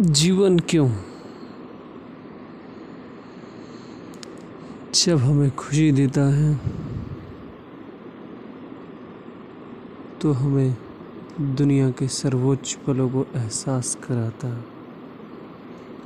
जीवन क्यों? जब हमें खुशी देता है तो हमें दुनिया के सर्वोच्च पलों को एहसास कराता है।